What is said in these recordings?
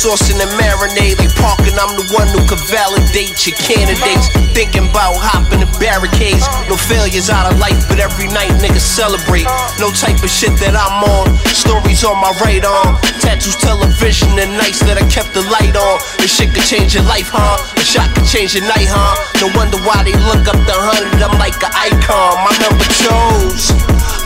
sauce and the marinade. They parking, I'm the one who could validate your candidates. Thinking about hopping the barricades. No failures out of life, but every night niggas celebrate. No type of shit that I'm on. Stories on my right arm. Tattoos, television, and nights that I kept the light on. This shit could change your life, huh? A shot could change your night, huh? No wonder why they look up the hundred. I'm like an icon. My number chose.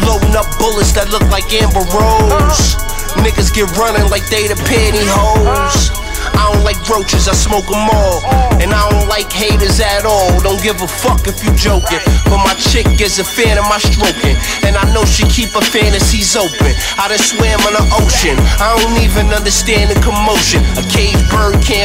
Loading up bullets that look like Amber Rose. Niggas get running like they the pantyhose. I don't like roaches, I smoke them all. And I don't like haters at all. Don't give a fuck if you joking. But my chick is a fan of my stroking. And I know she keep her fantasies open. I done swam in the ocean. I don't even understand the commotion. A cage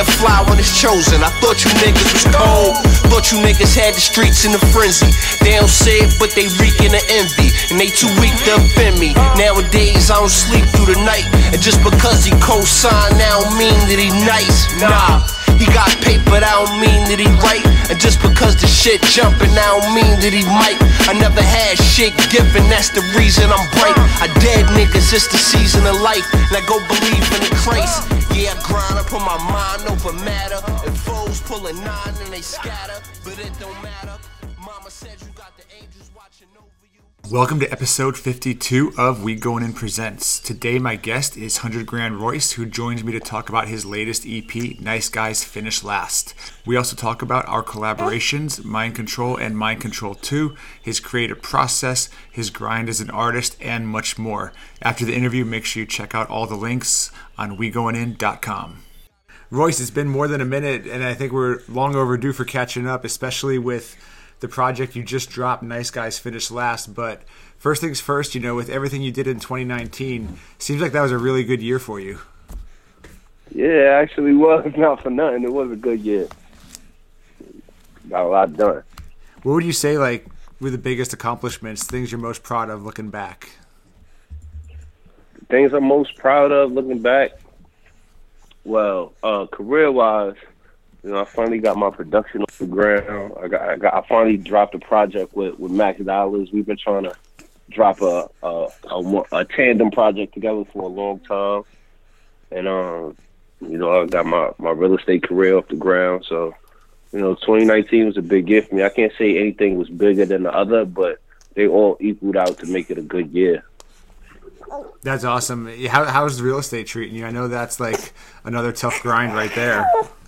fly when it's chosen. I thought you niggas was cold. Thought you niggas had the streets in a frenzy. They don't say it, but they reeking of envy. And they too weak to offend me. Nowadays, I don't sleep through the night. And just because he co-signed, now don't mean that he nice. Nah. He got paper, that don't mean that he right. And just because the shit jumping, that don't mean that he might. I never had shit given, that's the reason I'm bright. I dead niggas, it's the season of life. Now go believe in the Christ. Yeah, I grind, I put my mind over matter. And foes pull a nine and they scatter, but it don't matter. Mama said you got the angels. Welcome to episode 52 of We Going In Presents. Today, my guest is 100 Grand Royce, who joins me to talk about his latest EP, Nice Guys Finish Last. We also talk about our collaborations, Mind Control and Mind Control 2, his creative process, his grind as an artist, and much more. After the interview, make sure you check out all the links on WeGoingIn.com. Royce, it's been more than a minute, and I think we're long overdue for catching up, especially with the project you just dropped, Nice Guys Finish Last. But first things first, you know, with everything you did in 2019, seems like that was a really good year for you. Yeah, it actually was not for nothing. It was a good year. Got a lot done. What would you say, like, were the biggest accomplishments, things you're most proud of looking back? Things I'm most proud of looking back. Well, uh, career wise, you know, I finally got my production off the ground. I got, I got, I finally dropped a project with with Max Dollars. We've been trying to drop a a, a a tandem project together for a long time, and um, you know, I got my my real estate career off the ground. So, you know, 2019 was a big year for me. I can't say anything was bigger than the other, but they all equaled out to make it a good year. That's awesome. How, how's the real estate treating you? I know that's like another tough grind right there.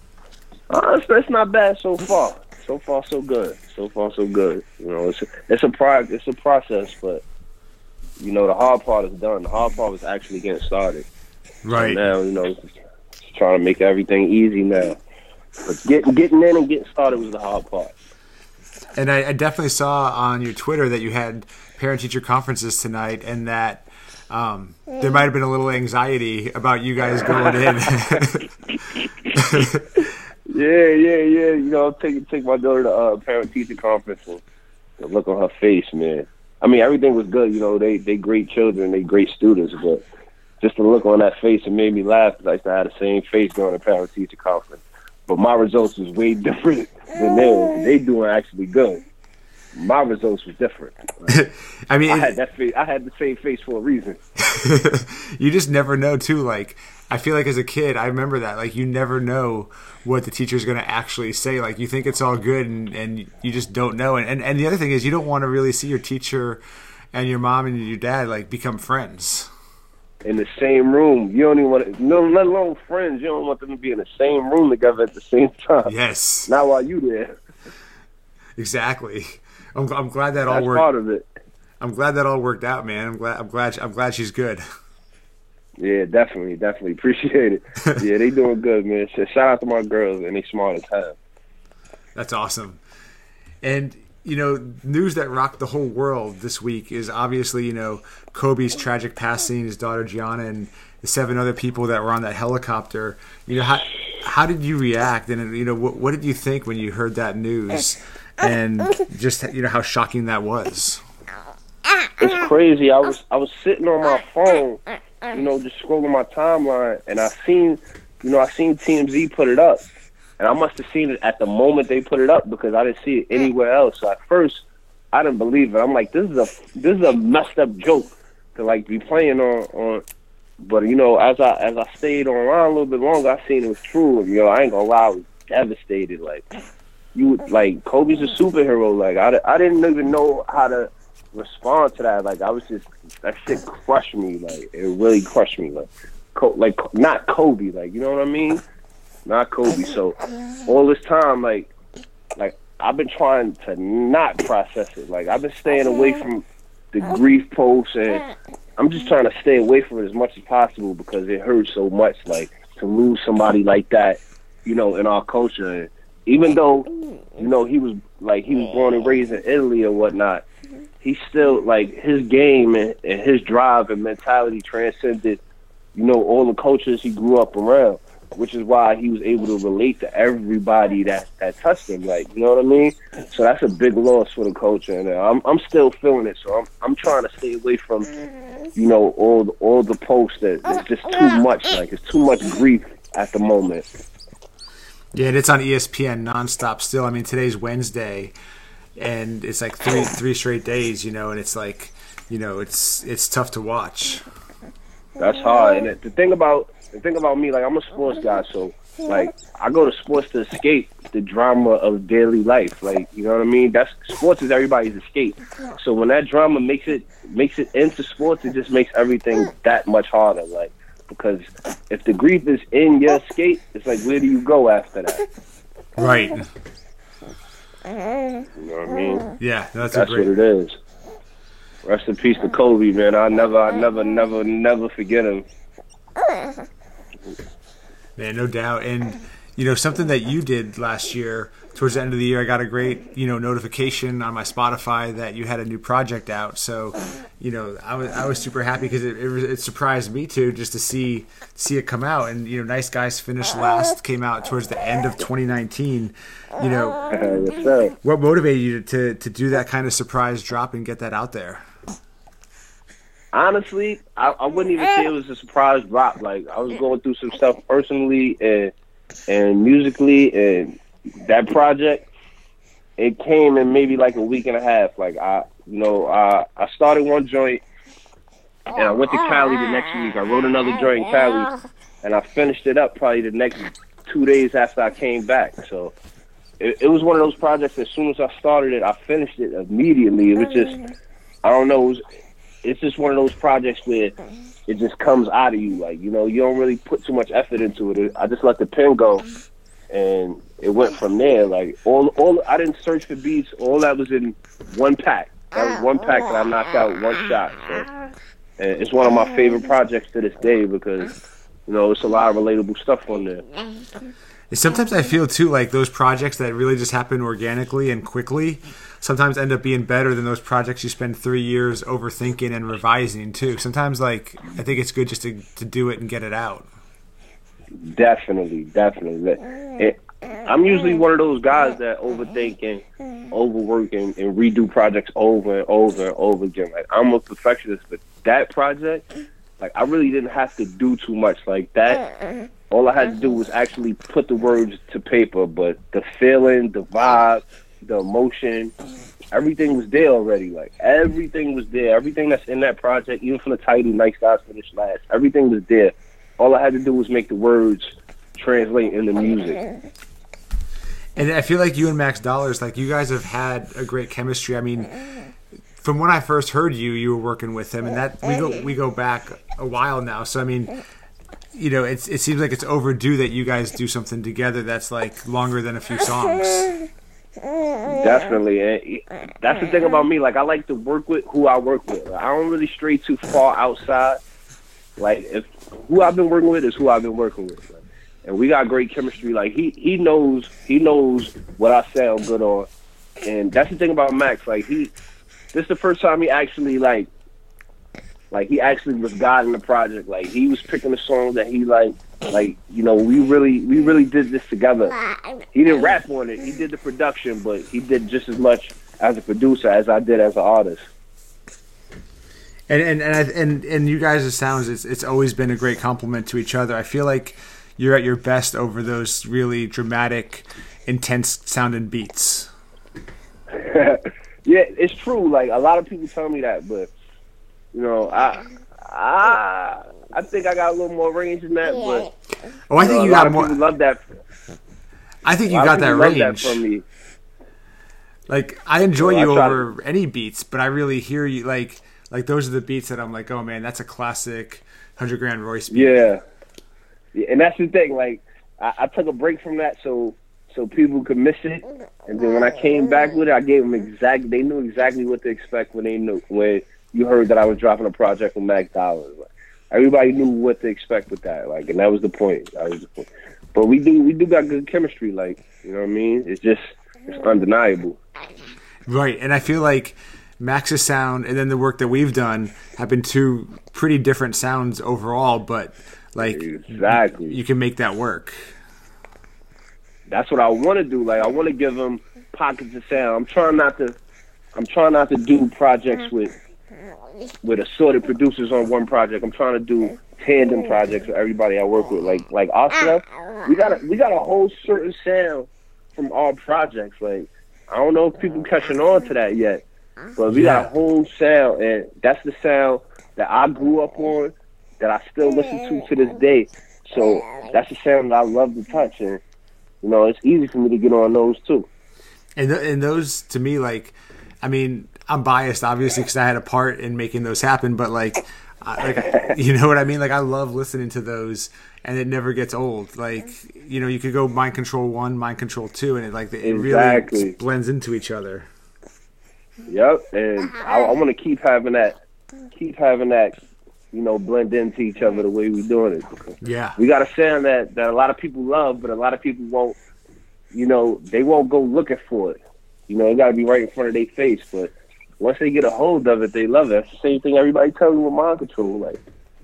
Uh, it's, it's not bad so far. So far, so good. So far, so good. You know, it's a, it's a pro- it's a process, but you know, the hard part is done. The hard part was actually getting started. Right. Now, you know, just trying to make everything easy now. But getting getting in and getting started was the hard part. And I, I definitely saw on your Twitter that you had parent teacher conferences tonight, and that um, there might have been a little anxiety about you guys going in. Yeah, yeah, yeah. You know, take take my daughter to uh, parent teacher conference and the look on her face, man. I mean, everything was good. You know, they they great children, they great students, but just the look on that face, it made me laugh because I used to have the same face during the parent teacher conference. But my results was way different than theirs. They doing actually good. My results was different. I mean, I had that face. I had the same face for a reason. you just never know too like i feel like as a kid i remember that like you never know what the teacher's going to actually say like you think it's all good and, and you just don't know and, and and the other thing is you don't want to really see your teacher and your mom and your dad like become friends in the same room. You don't even want to, no, let alone friends. You don't want them to be in the same room together at the same time. yes Not while you there. exactly i'm, I'm glad that all That's worked part of it. i'm glad that all worked out man i'm glad i'm glad i'm glad she's good Yeah, definitely, definitely appreciate it. yeah, they doing good, man. So shout out to my girls, and they smart as hell. That's awesome. And you know, news that rocked the whole world this week is obviously you know Kobe's tragic passing, his daughter Gianna, and the seven other people that were on that helicopter. You know, how how did you react, and you know, what, what did you think when you heard that news, and just you know how shocking that was. It's crazy. I was I was sitting on my phone, you know, just scrolling my timeline, and I seen, you know, I seen TMZ put it up, and I must have seen it at the moment they put it up because I didn't see it anywhere else. So at first, I didn't believe it. I'm like, this is a this is a messed up joke to like be playing on on but you know, as I as I stayed around a little bit longer, I seen it was true. And, you know, I ain't gonna lie, I was devastated. Like you, like Kobe's a superhero. Like I, I didn't even know how to respond to that. Like I was just that shit crushed me. Like it really crushed me. Like, like not Kobe. Like you know what I mean? Not Kobe. So all this time, like, like I've been trying to not process it. Like I've been staying away from the grief posts and I'm just trying to stay away from it as much as possible because it hurts so much. Like to lose somebody like that, you know, in our culture. And even though, you know, he was like he was born and raised in Italy or whatnot, he still like his game and, and his drive and mentality transcended, you know, all the cultures he grew up around which is why he was able to relate to everybody that that touched him. Like, you know what I mean? So that's a big loss for the culture, and I'm I'm still feeling it. So I'm I'm trying to stay away from, you know, all the, all the posts that it's just too much. Like, it's too much grief at the moment. Yeah, and it's on ESPN nonstop. Still, I mean, today's Wednesday, and it's like three three straight days. You know, and it's like, you know, it's it's tough to watch. That's hard, and the thing about the thing about me, like I'm a sports guy, so like I go to sports to escape the drama of daily life. Like you know what I mean? That's sports is everybody's escape. So when that drama makes it makes it into sports, it just makes everything that much harder. Like because if the grief is in your skate, it's like where do you go after that? Right. You know what I mean? Yeah, that's, that's great... what it is. Rest in peace to Kobe, man. I never, I never, never, never forget him. Man, no doubt. And you know, something that you did last year towards the end of the year, I got a great, you know, notification on my Spotify that you had a new project out. So, you know, I was I was super happy because it, it, it surprised me too, just to see see it come out. And you know, nice guys finished last came out towards the end of 2019. You know, what motivated you to to do that kind of surprise drop and get that out there? honestly, I, I wouldn't even say it was a surprise drop. Like I was going through some stuff personally and and musically, and that project it came in maybe like a week and a half. Like I, you know, I I started one joint, and I went to Cali the next week. I wrote another joint in Cali, and I finished it up probably the next two days after I came back. So. It, it was one of those projects. As soon as I started it, I finished it immediately. It was just, I don't know. It was, it's just one of those projects where it just comes out of you. Like you know, you don't really put too much effort into it. I just let the pen go, and it went from there. Like all, all I didn't search for beats. All that was in one pack. That was one pack that I knocked out one shot. So, and it's one of my favorite projects to this day because you know it's a lot of relatable stuff on there. Sometimes I feel too like those projects that really just happen organically and quickly sometimes end up being better than those projects you spend three years overthinking and revising too. Sometimes, like I think it's good just to to do it and get it out. Definitely, definitely. It, eh, I'm usually one of those guys that overthink and overwork and redo projects over and over and over again. Like I'm a perfectionist, but that project, like I really didn't have to do too much. Like that, all I had to do mm-hmm. was actually put the words to paper. But the feeling, the vibe, the emotion, everything was there already. Like everything was there. Everything that's in that project, even from the title, "Nice Guys Finish Last," everything was there. All I had to do was make the words translate into music. Mm-hmm. And I feel like you and Max Dollars, like you guys have had a great chemistry. I mean, mm-hmm. from when I first heard you, you were working with him, and that we go we go back a while now. So I mean, you know, it seems like it's overdue that you guys do something together that's like longer than a few songs. Definitely, that's the thing about me. Like, I like to work with who I work with. I don't really stray too far outside. Like, if who I've been working with is who I've been working with, and we got great chemistry. Like, he he knows he knows what I sound good on, and that's the thing about Max. Like, he this is the first time he actually like like he actually was guiding the project. Like, he was picking the songs that he like like you know, we really we really did this together. He didn't rap on it. He did the production, but he did just as much as a producer as I did as an artist. And and and I, and, and you guys' sounds it's it's always been a great compliment to each other. I feel like you're at your best over those really dramatic, intense sounding beats. yeah, it's true. Like a lot of people tell me that, but you know, I Ah, I think I got a little more range than that, but Oh, I think know, you got more. love that. I think you got that range. that from me. Like I enjoy Well, I you to- over any beats, but I really hear you like like those are the beats that I'm like, oh man, that's a classic hundred grand Royce beat. Yeah. yeah, and that's the thing. Like, I, I took a break from that so so people could miss it, and then when I came back with it, I gave them exact. They knew exactly what to expect when they knew when you heard that I was dropping a project with Max Dollars. Like, everybody knew what to expect with that. Like, and that was the point. That was the point. But we do we do got good chemistry. Like, you know what I mean? It's just it's undeniable. Right, and I feel like Max's sound and then the work that we've done have been two pretty different sounds overall, but like Exactly. you can make that work. that's what I want to do. Like I want to give them pockets of sound. I'm trying not to. I'm trying not to do projects mm-hmm. with with assorted producers on one project. I'm trying to do tandem projects with everybody I work with. Like like stuff, we got a we got a whole certain sound from all projects. Like I don't know if people catching on to that yet, but we got a whole sound, and that's the sound that I grew up on, that I still listen to to this day. So that's the sound that I love to touch, and you know it's easy for me to get on those too. And th- and those to me, like, I mean, I'm biased obviously because I had a part in making those happen, but like, I, like you know what I mean? Like, I love listening to those, and it never gets old. Like, you know, you could go Mind Control One, Mind Control Two, and it like it really blends into each other. Yep, and I, I want to keep having that, keep having that, you know, blend into each other the way we're doing it. Yeah, We got a sound that that a lot of people love, but a lot of people won't. You know, they won't go looking for it. You know, it got to be right in front of their face. But once they get a hold of it, they love it. That's the same thing everybody tells me with mind control. Like,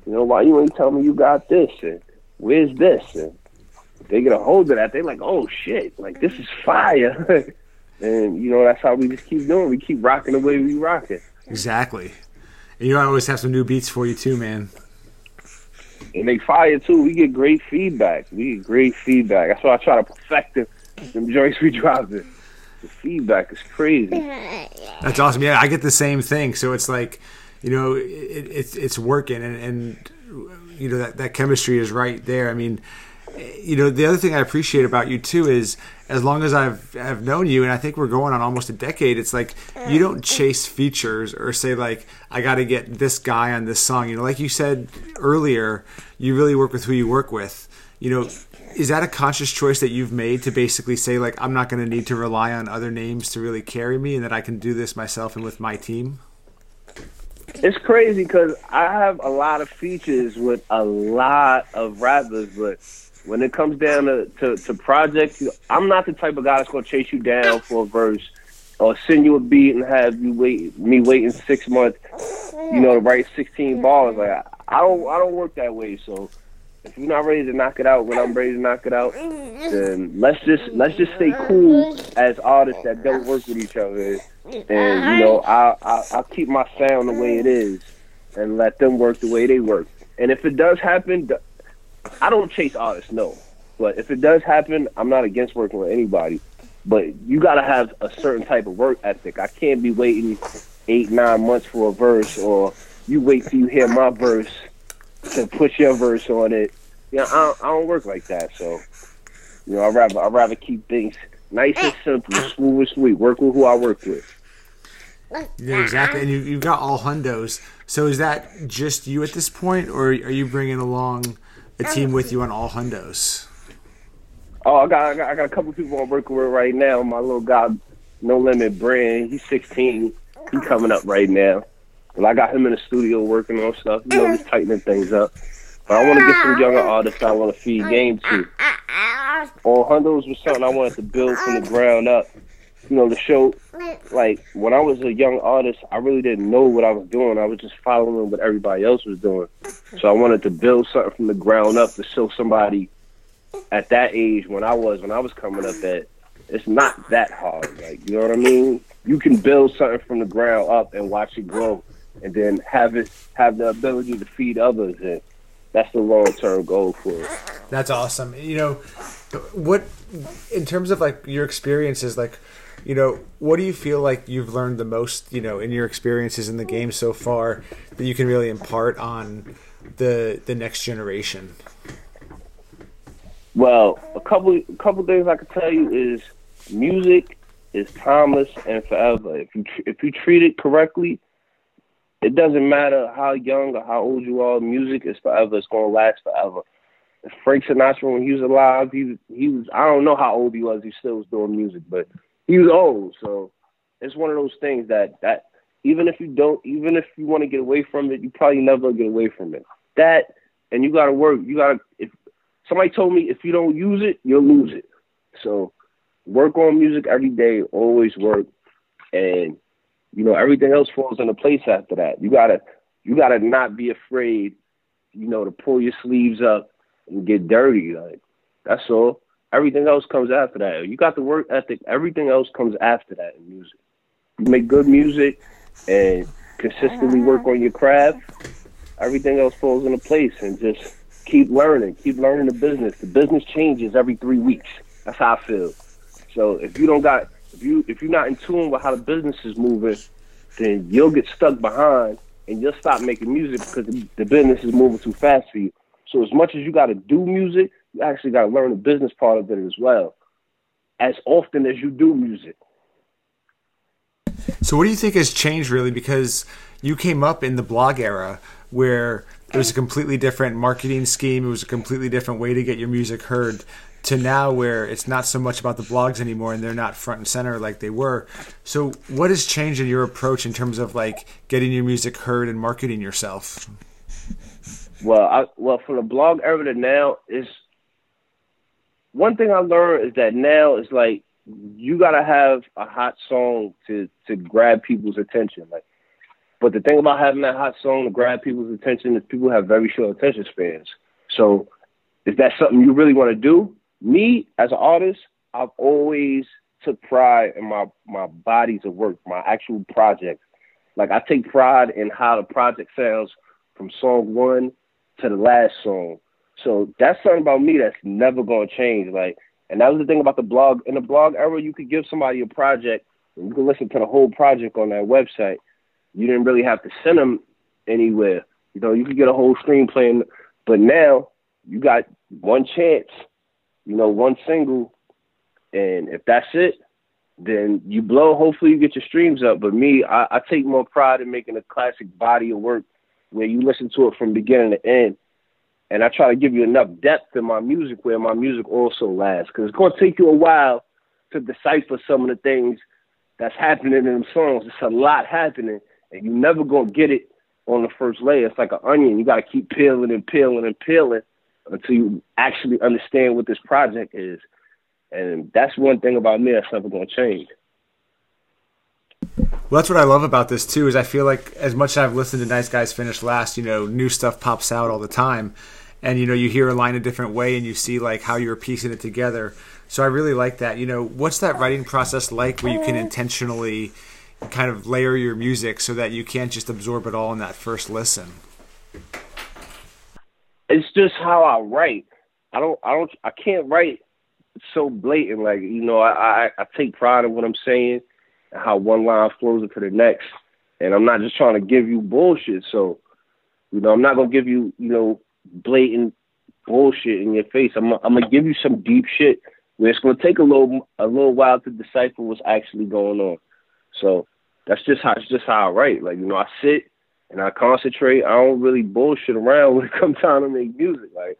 you know, why you ain't tell me you got this and where's this? And they get a hold of that, They're like, oh shit, like this is fire. and you know, that's how we just keep doing. We keep rocking the way we rocking. exactly. And you know, I always have some new beats for you too, man. and they fire too. We get great feedback. We get great feedback. That's why I try to perfect them, them joints we dropping. The feedback is crazy. That's awesome. Yeah, I get the same thing. So it's like, you know, it, it's it's working, and, and you know that that chemistry is right there. I mean, you know, the other thing I appreciate about you too is as long as I've have known you, and I think we're going on almost a decade. It's like you don't chase features or say like I got to get this guy on this song. You know, like you said earlier, you really work with who you work with. You know, is that a conscious choice that you've made to basically say like I'm not going to need to rely on other names to really carry me, and that I can do this myself and with my team? It's crazy because I have a lot of features with a lot of rappers, but when it comes down to, to, to projects, I'm not the type of guy that's gonna chase you down for a verse or send you a beat and have you wait me waiting six months, you know, to write 16 bars. Like I, I don't I don't work that way. So if you're not ready to knock it out when I'm ready to knock it out, then let's just let's just stay cool as artists that don't work with each other. And you know, I'll, I'll I'll keep my sound the way it is, and let them work the way they work. And if it does happen, I don't chase artists, no. But if it does happen, I'm not against working with anybody. But you got to have a certain type of work ethic. I can't be waiting eight, nine months for a verse, or you wait till you hear my verse to put your verse on it. You know, I don't, I don't work like that. So, you know, I rather I rather keep things nice and simple, smooth and sweet. Work with who I work with. Yeah, exactly. And you you've got all hundos. So is that just you at this point, or are you bringing along a team with you on all hundos? Oh, I got, I got I got a couple people I'm working with right now. My little guy, No Limit Brand. He's 16. He's coming up right now. Well, I got him in the studio working on stuff. You know, just mm-hmm. tightening things up. But I want to get some younger ah. artists I want to feed game to. Ah, ah, All Hundos was something I wanted to build from the ground up. You know, the show, like, when I was a young artist, I really didn't know what I was doing. I was just following what everybody else was doing. So I wanted to build something from the ground up to show somebody at that age when I was, when I was coming up, that it's not that hard. Like, you know what I mean? You can build something from the ground up and watch it grow and then have it, have the ability to feed others. And that's the long term goal for it. That's awesome. You know, what in terms of like your experiences, like you know, what do you feel like you've learned the most, you know, in your experiences in the game so far that you can really impart on the the next generation? Well, a couple a couple things I can tell you is music is timeless and forever. If you if you treat it correctly, it doesn't matter how young or how old you are. Music is forever. It's gonna last forever. Frank Sinatra, when he was alive, he he was I don't know how old he was. He still was doing music, but he was old. So it's one of those things that that even if you don't, even if you want to get away from it, you probably never get away from it. That and you got to work. You got to. If somebody told me if you don't use it, you'll lose it. So work on music every day. Always work, and you know everything else falls into place after that. You gotta you gotta not be afraid. You know to pull your sleeves up and get dirty. Like that's all. Everything else comes after that. You got the work ethic. Everything else comes after that in music. You make good music and consistently work on your craft. Everything else falls into place, and just keep learning. Keep learning the business. The business changes every three weeks. That's how I feel. So if you don't got if you if you're not in tune with how the business is moving, then you'll get stuck behind and you'll stop making music because the business is moving too fast for you. So as much as you got to do music, you actually got to learn the business part of it as well, as often as you do music. So what do you think has changed really? Because you came up in the blog era where there was a completely different marketing scheme. It was a completely different way to get your music heard to now where it's not so much about the blogs anymore and they're not front and center like they were. So what has changed in your approach in terms of like getting your music heard and marketing yourself? Well, I, well, from the blog era to now is one thing I learned is that now it's like you gotta have a hot song to to grab people's attention. Like, but the thing about having that hot song to grab people's attention is people have very short attention spans. So, is that something you really want to do? Me as an artist, I've always took pride in my my bodies of work, my actual projects. Like I take pride in how the project sounds from song one to the last song. So that's something about me that's never gonna change. Like, and that was the thing about the blog. In the blog era, you could give somebody a project, and you can listen to the whole project on that website. You didn't really have to send them anywhere. You know, you could get a whole screenplay, but now you got one chance. You know, one single, and if that's it, then you blow. Hopefully, you get your streams up. But me, I, I take more pride in making a classic body of work where you listen to it from beginning to end. And I try to give you enough depth in my music where my music also lasts. Because it's going to take you a while to decipher some of the things that's happening in them songs. It's a lot happening, and you're never going to get it on the first layer. It's like an onion. You got to keep peeling and peeling and peeling until you actually understand what this project is. And that's one thing about me that's never going to change. Well, that's what I love about this too. Is I feel like as much as I've listened to Nice Guys Finish Last, you know, new stuff pops out all the time, and you know, you hear a line a different way, and you see like how you're piecing it together. So I really like that. You know, what's that writing process like, where you can intentionally kind of layer your music so that you can't just absorb it all in that first listen? It's just how I write. I don't. I don't. I can't write so blatant. Like you know, I I, I take pride in what I'm saying how one line flows into the next. And I'm not just trying to give you bullshit. So, you know, I'm not gonna give you, you know, blatant bullshit in your face. I'm I'm gonna give you some deep shit where it's gonna take a little a little while to decipher what's actually going on. So that's just how it's just how I write. Like, you know, I sit and I concentrate. I don't really bullshit around when it comes time to make music. Like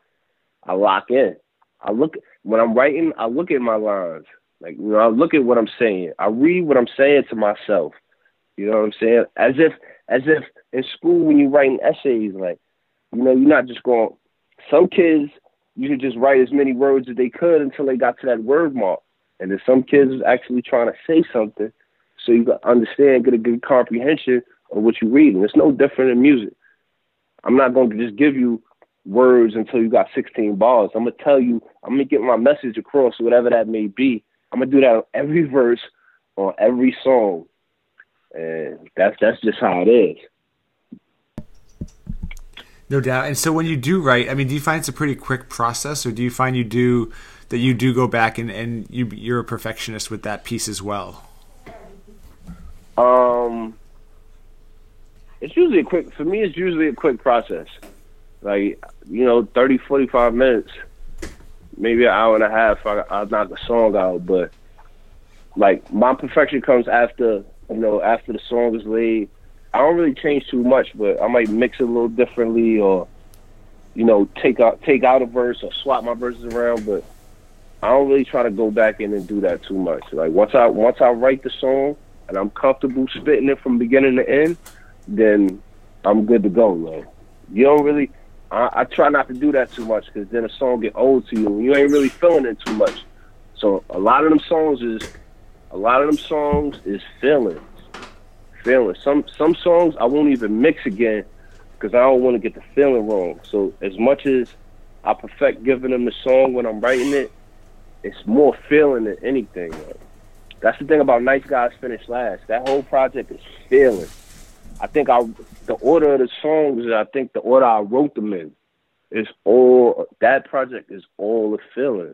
I lock in. I look when I'm writing, I look at my lines. Like, you know, I look at what I'm saying. I read what I'm saying to myself. You know what I'm saying? As if, as if in school when you're writing essays, like, you know, you're not just going. Some kids, you could just write as many words as they could until they got to that word mark, and then some kids actually trying to say something, so you can understand, get a good comprehension of what you're reading. It's no different in music. I'm not going to just give you words until you got 16 bars. I'm gonna tell you. I'm gonna get my message across, whatever that may be, I'm gonna do that on every verse on every song, and that's that's just how it is. No doubt. And so when you do write, I mean, do you find it's a pretty quick process, or do you find you do that you do go back and and you you're a perfectionist with that piece as well? Um, it's usually a quick. For me, it's usually a quick process. Like you know, 30, 45 minutes, maybe an hour and a half. I, I knock a song out, but like my perfection comes after you know after the song is laid. I don't really change too much, but I might mix it a little differently, or you know take out take out a verse or swap my verses around. But I don't really try to go back in and do that too much. Like once I once I write the song and I'm comfortable spitting it from beginning to end, then I'm good to go. Like you don't really. I, I try not to do that too much because then a song get old to you and you ain't really feeling it too much. So a lot of them songs is a lot of them songs is feelings, feelings. Some some songs I won't even mix again because I don't want to get the feeling wrong. So as much as I perfect giving them the song when I'm writing it, it's more feeling than anything. Like, that's the thing about Nice Guys Finish Last. That whole project is feeling. I think I the order of the songs. I think the order I wrote them in is all that project is all a feeling.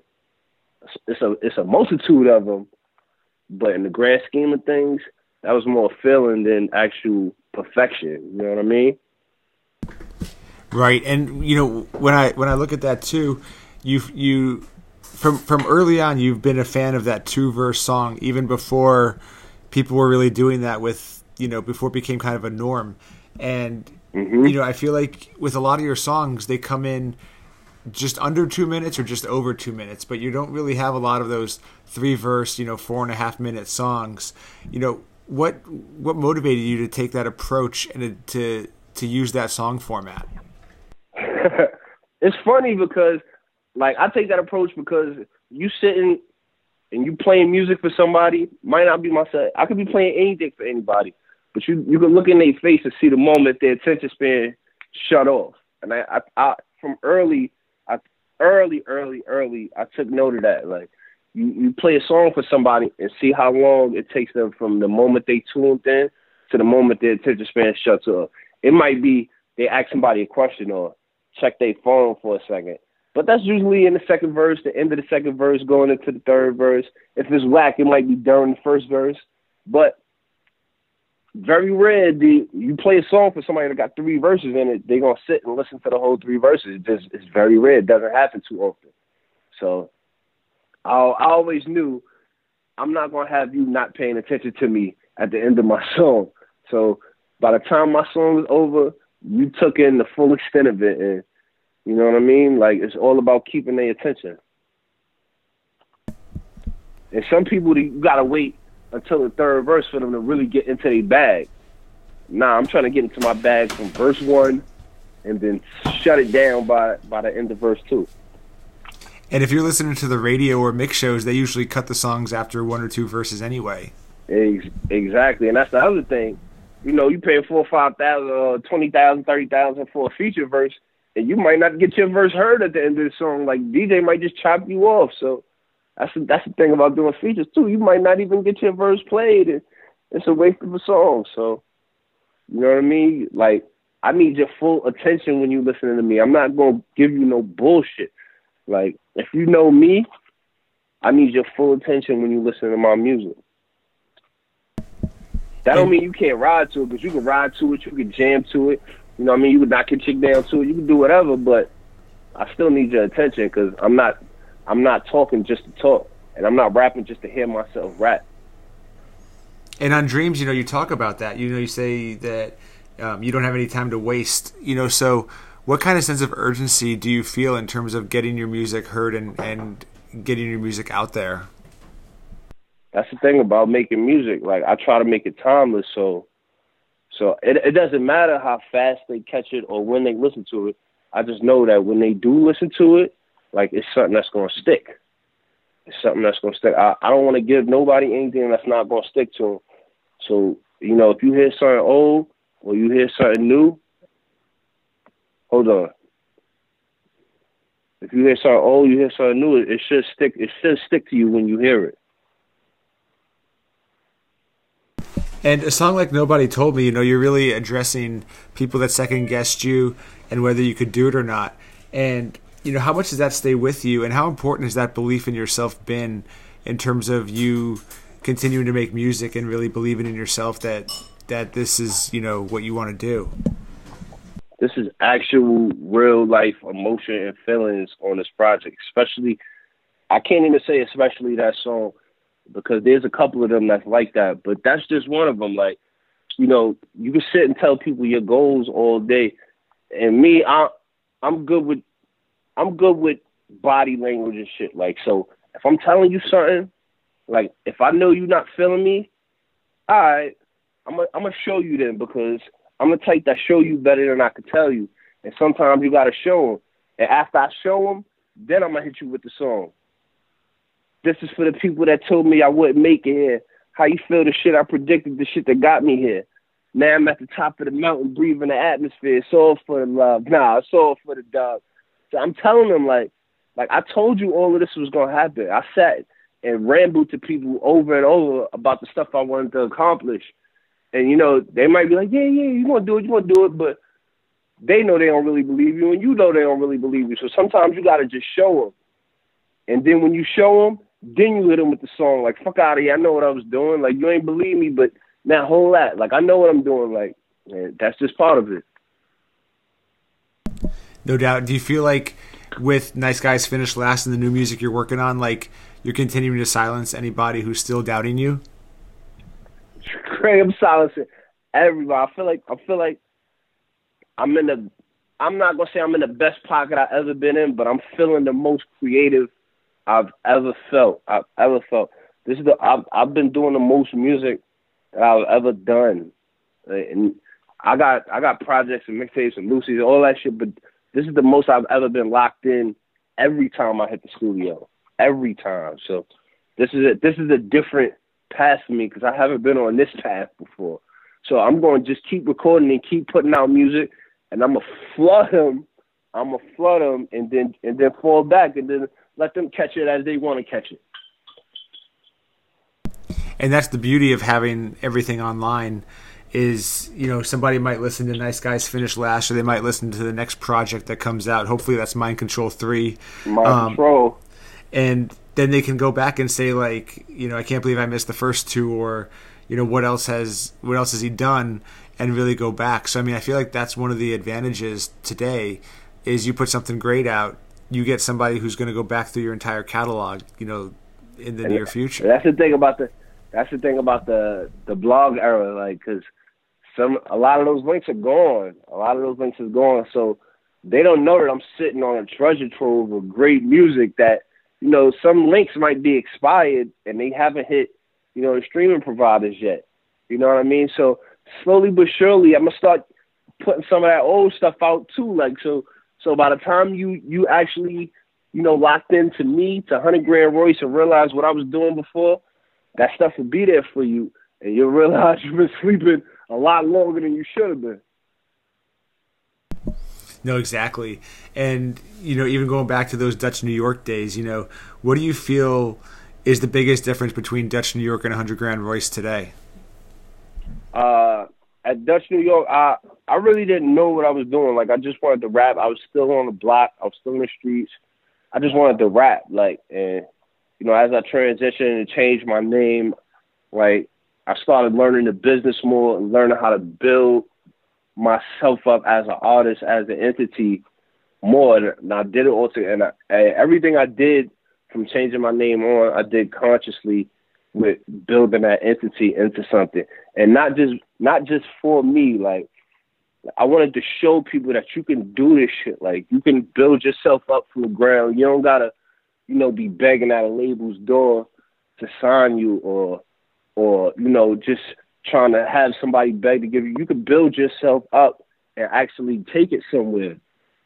It's a it's a multitude of them, but in the grand scheme of things, that was more feeling than actual perfection. You know what I mean? Right, and you know when I when I look at that too, you you from from early on you've been a fan of that two verse song even before people were really doing that with you know before it became kind of a norm, and Mm-hmm. you know I feel like with a lot of your songs they come in just under two minutes or just over two minutes, but you don't really have a lot of those three verse, you know, four and a half minute songs. You know, what what motivated you to take that approach and to to use that song format? it's funny because like I take that approach because you sitting and you playing music for somebody might not be myself. I could be playing anything for anybody, but you you can look in their face and see the moment their attention span shut off. And I, I, I from early, I early, early, early, I took note of that. Like you, you play a song for somebody and see how long it takes them from the moment they tuned in to the moment their attention span shuts off. It might be they ask somebody a question or check their phone for a second. But that's usually in the second verse, the end of the second verse, going into the third verse. If it's whack, it might be during the first verse. But very rare the you play a song for somebody that got three verses in it, they're gonna sit and listen to the whole three verses. It's just it's very rare. It doesn't happen too often. So I I always knew I'm not gonna have you not paying attention to me at the end of my song. So by the time my song was over, you took in the full extent of it and you know what I mean? Like it's all about keeping their attention. And some people you gotta wait until the third verse for them to really get into their bag. Nah, I'm trying to get into my bag from verse one and then shut it down by by the end of verse two. And if you're listening to the radio or mix shows, they usually cut the songs after one or two verses anyway. Exactly, and that's the other thing. You know, you pay four, five thousand, uh, twenty thousand, thirty thousand for a feature verse, and you might not get your verse heard at the end of the song. Like DJ might just chop you off. So that's the, that's the thing about doing features too. You might not even get your verse played. And it's a waste of a song. So you know what I mean? Like I need your full attention when you listening to me. I'm not gonna give you no bullshit. Like if you know me, I need your full attention when you listen to my music. That don't mean you can't ride to it, because you can ride to it, you can jam to it. You know what I mean? You can knock your chick down to it, you can do whatever, but I still need your attention because I'm not I'm not talking just to talk, and I'm not rapping just to hear myself rap. And on Dreams, you know, you talk about that. You know, you say that um, you don't have any time to waste. You know, so what kind of sense of urgency do you feel in terms of getting your music heard and, and getting your music out there? That's the thing about making music. Like I try to make it timeless, so so it it doesn't matter how fast they catch it or when they listen to it. I just know that when they do listen to it, like it's something that's gonna stick. It's something that's gonna stick. I, I don't want to give nobody anything that's not gonna stick to them. So you know, if you hear something old or you hear something new, hold on. If you hear something old, you hear something new, it, it should stick. It should stick to you when you hear it. And a song like Nobody Told Me, you know, you're really addressing people that second guessed you and whether you could do it or not. And, you know, how much does that stay with you and how important has that belief in yourself been in terms of you continuing to make music and really believing in yourself that that this is you know what you want to do. This is actual real life emotion and feelings on this project, especially. I can't even say especially that song because there's a couple of them that's like that, but that's just one of them. Like, you know, you can sit and tell people your goals all day, and me, I, I'm good with, I'm good with body language and shit. Like, so if I'm telling you something, like if I know you're not feeling me, all right, I'm gonna I'm gonna show you then because I'm the type that show you better than I could tell you. And sometimes you gotta show them. And after I show them, then I'm gonna hit you with the song. This is for the people that told me I wouldn't make it here. How you feel the shit I predicted, the shit that got me here. Now I'm at the top of the mountain, breathing the atmosphere. It's all for the love. Nah, it's all for the dog. So I'm telling them like, like I told you all of this was gonna happen. I sat and rambled to people over and over about the stuff I wanted to accomplish. And you know, they might be like, Yeah, yeah, you wanna do it, you wanna do it, but they know they don't really believe you and you know they don't really believe you. So sometimes you gotta just show them. And then when you show them, then you hit them with the song like "fuck out of here." I know what I was doing. Like you ain't believe me, but now hold that. Like I know what I'm doing. Like man, that's just part of it. No doubt. Do you feel like with Nice Guys finished last and the new music you're working on, like you're continuing to silence anybody who's still doubting you? Craig, I'm silencing everybody. I feel like I feel like I'm in the. I'm not gonna say I'm in the best pocket I've ever been in, but I'm feeling the most creative I've ever felt. I've ever felt. This is the I've I've been doing the most music that I've ever done, and I got I got projects and mixtapes and loosies all that shit. But this is the most I've ever been locked in. Every time I hit the studio, every time. So this is a this is a different path for me because I haven't been on this path before. So I'm going to just keep recording and keep putting out music, and I'm gonna flood them. I'm gonna flood them, and then and then fall back, and then let them catch it as they want to catch it. And that's the beauty of having everything online is you know somebody might listen to nice guys finish last or they might listen to the next project that comes out. Hopefully that's mind control 3 mind um, control. and then they can go back and say like you know i can't believe i missed the first two or you know what else has what else has he done? and really go back. So i mean i feel like that's one of the advantages today is you put something great out you get somebody who's going to go back through your entire catalog, you know, in the and near future. That's the thing about the that's the thing about the the blog era, like because some a lot of those links are gone. A lot of those links are gone, so they don't know that I'm sitting on a treasure trove of great music that you know some links might be expired and they haven't hit you know the streaming providers yet. You know what I mean? So slowly but surely, I'm gonna start putting some of that old stuff out too. Like so, so by the time you you actually you know locked into me to hundred grand Royce and realize what I was doing before, that stuff will be there for you, and you'll realize you've been sleeping a lot longer than you should have been. No, exactly. And, you know, even going back to those Dutch New York days, you know, what do you feel is the biggest difference between Dutch New York and 100 Grand Royce today? Uh, at Dutch New York, I I really didn't know what I was doing. Like I just wanted to rap. I was still on the block. I was still in the streets. I just wanted to rap. Like and you know, as I transitioned and changed my name, like I started learning the business more and learning how to build myself up as an artist, as an entity more. And I did it all together. And I, everything I did from changing my name on, I did consciously with building that entity into something, and not just not just for me. Like I wanted to show people that you can do this shit. Like you can build yourself up from the ground. You don't gotta, you know, be begging at a label's door to sign you or or you know just trying to have somebody beg to give you. You could build yourself up and actually take it somewhere.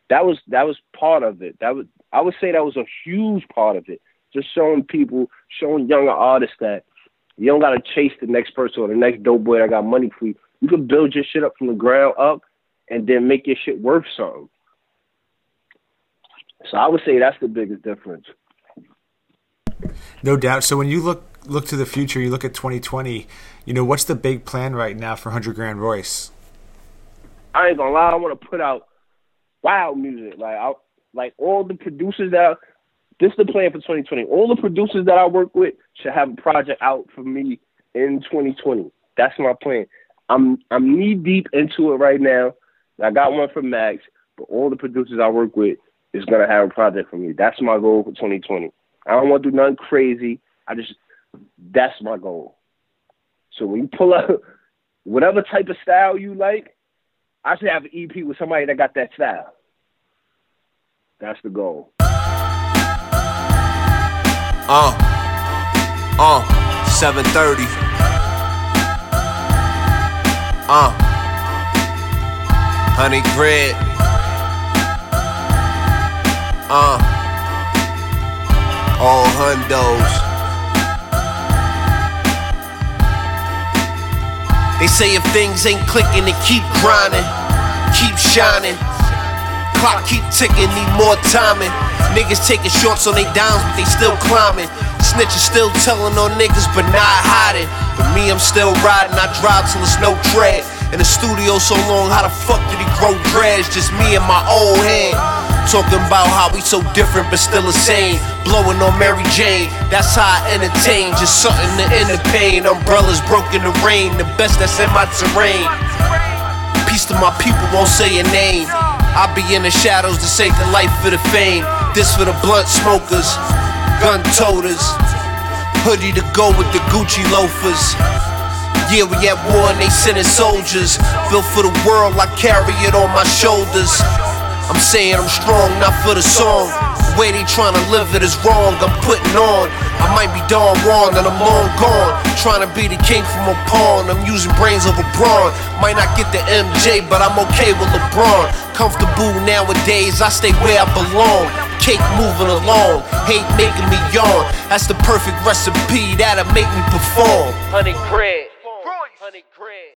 That was that was part of it. That was I would say that was a huge part of it just showing people, showing younger artists that you don't gotta chase the next person or the next dope boy that got money for you. You can build your shit up from the ground up and then make your shit worth something. So I would say that's the biggest difference. No doubt. So when you look look to the future, you look at 2020. You know, what's the big plan right now for Hundred Grand Royce? I ain't gonna lie. I want to put out wild music. Like I, like all the producers that this is the plan for 2020. All the producers that I work with should have a project out for me in 2020. That's my plan. I'm I'm knee deep into it right now. I got one from Max, but all the producers I work with is gonna have a project for me. That's my goal for 2020. I don't want to do nothing crazy. I just that's my goal. So when you pull up whatever type of style you like, I should have an EP with somebody that got that style. That's the goal. Uh, uh, 730. Uh, honey bread. Uh, all hundos. They say if things ain't clicking, they keep grinding, keep shining. Clock keep ticking, need more timing. Niggas taking shorts on they downs, but they still climbing. Snitches still telling on niggas, but not hiding. But me, I'm still riding. I drive till it's no tread. In the studio so long, how the fuck did he grow dreads? Just me and my old head. Talking about how we so different but still the same. Blowing on Mary Jane, that's how I entertain. Just something to end the pain. Umbrellas broken the rain, the best that's in my terrain. Peace to my people, won't say your name. I be in the shadows to save the life for the fame. This for the blunt smokers, gun toters, hoodie to go with the Gucci loafers. Yeah, we at war and they sending soldiers. Built for the world, I carry it on my shoulders. I'm saying I'm strong, not for the song. The way they tryna live it is wrong, I'm putting on. I might be Don wrong and I'm long gone. Trying to be the king from a pawn, I'm using brains over brawn. Might not get the MJ, but I'm okay with LeBron. Comfortable nowadays, I stay where I belong. Cake moving along, hate making me yawn. That's the perfect recipe that'll make me perform. Honey bread. Honey bread.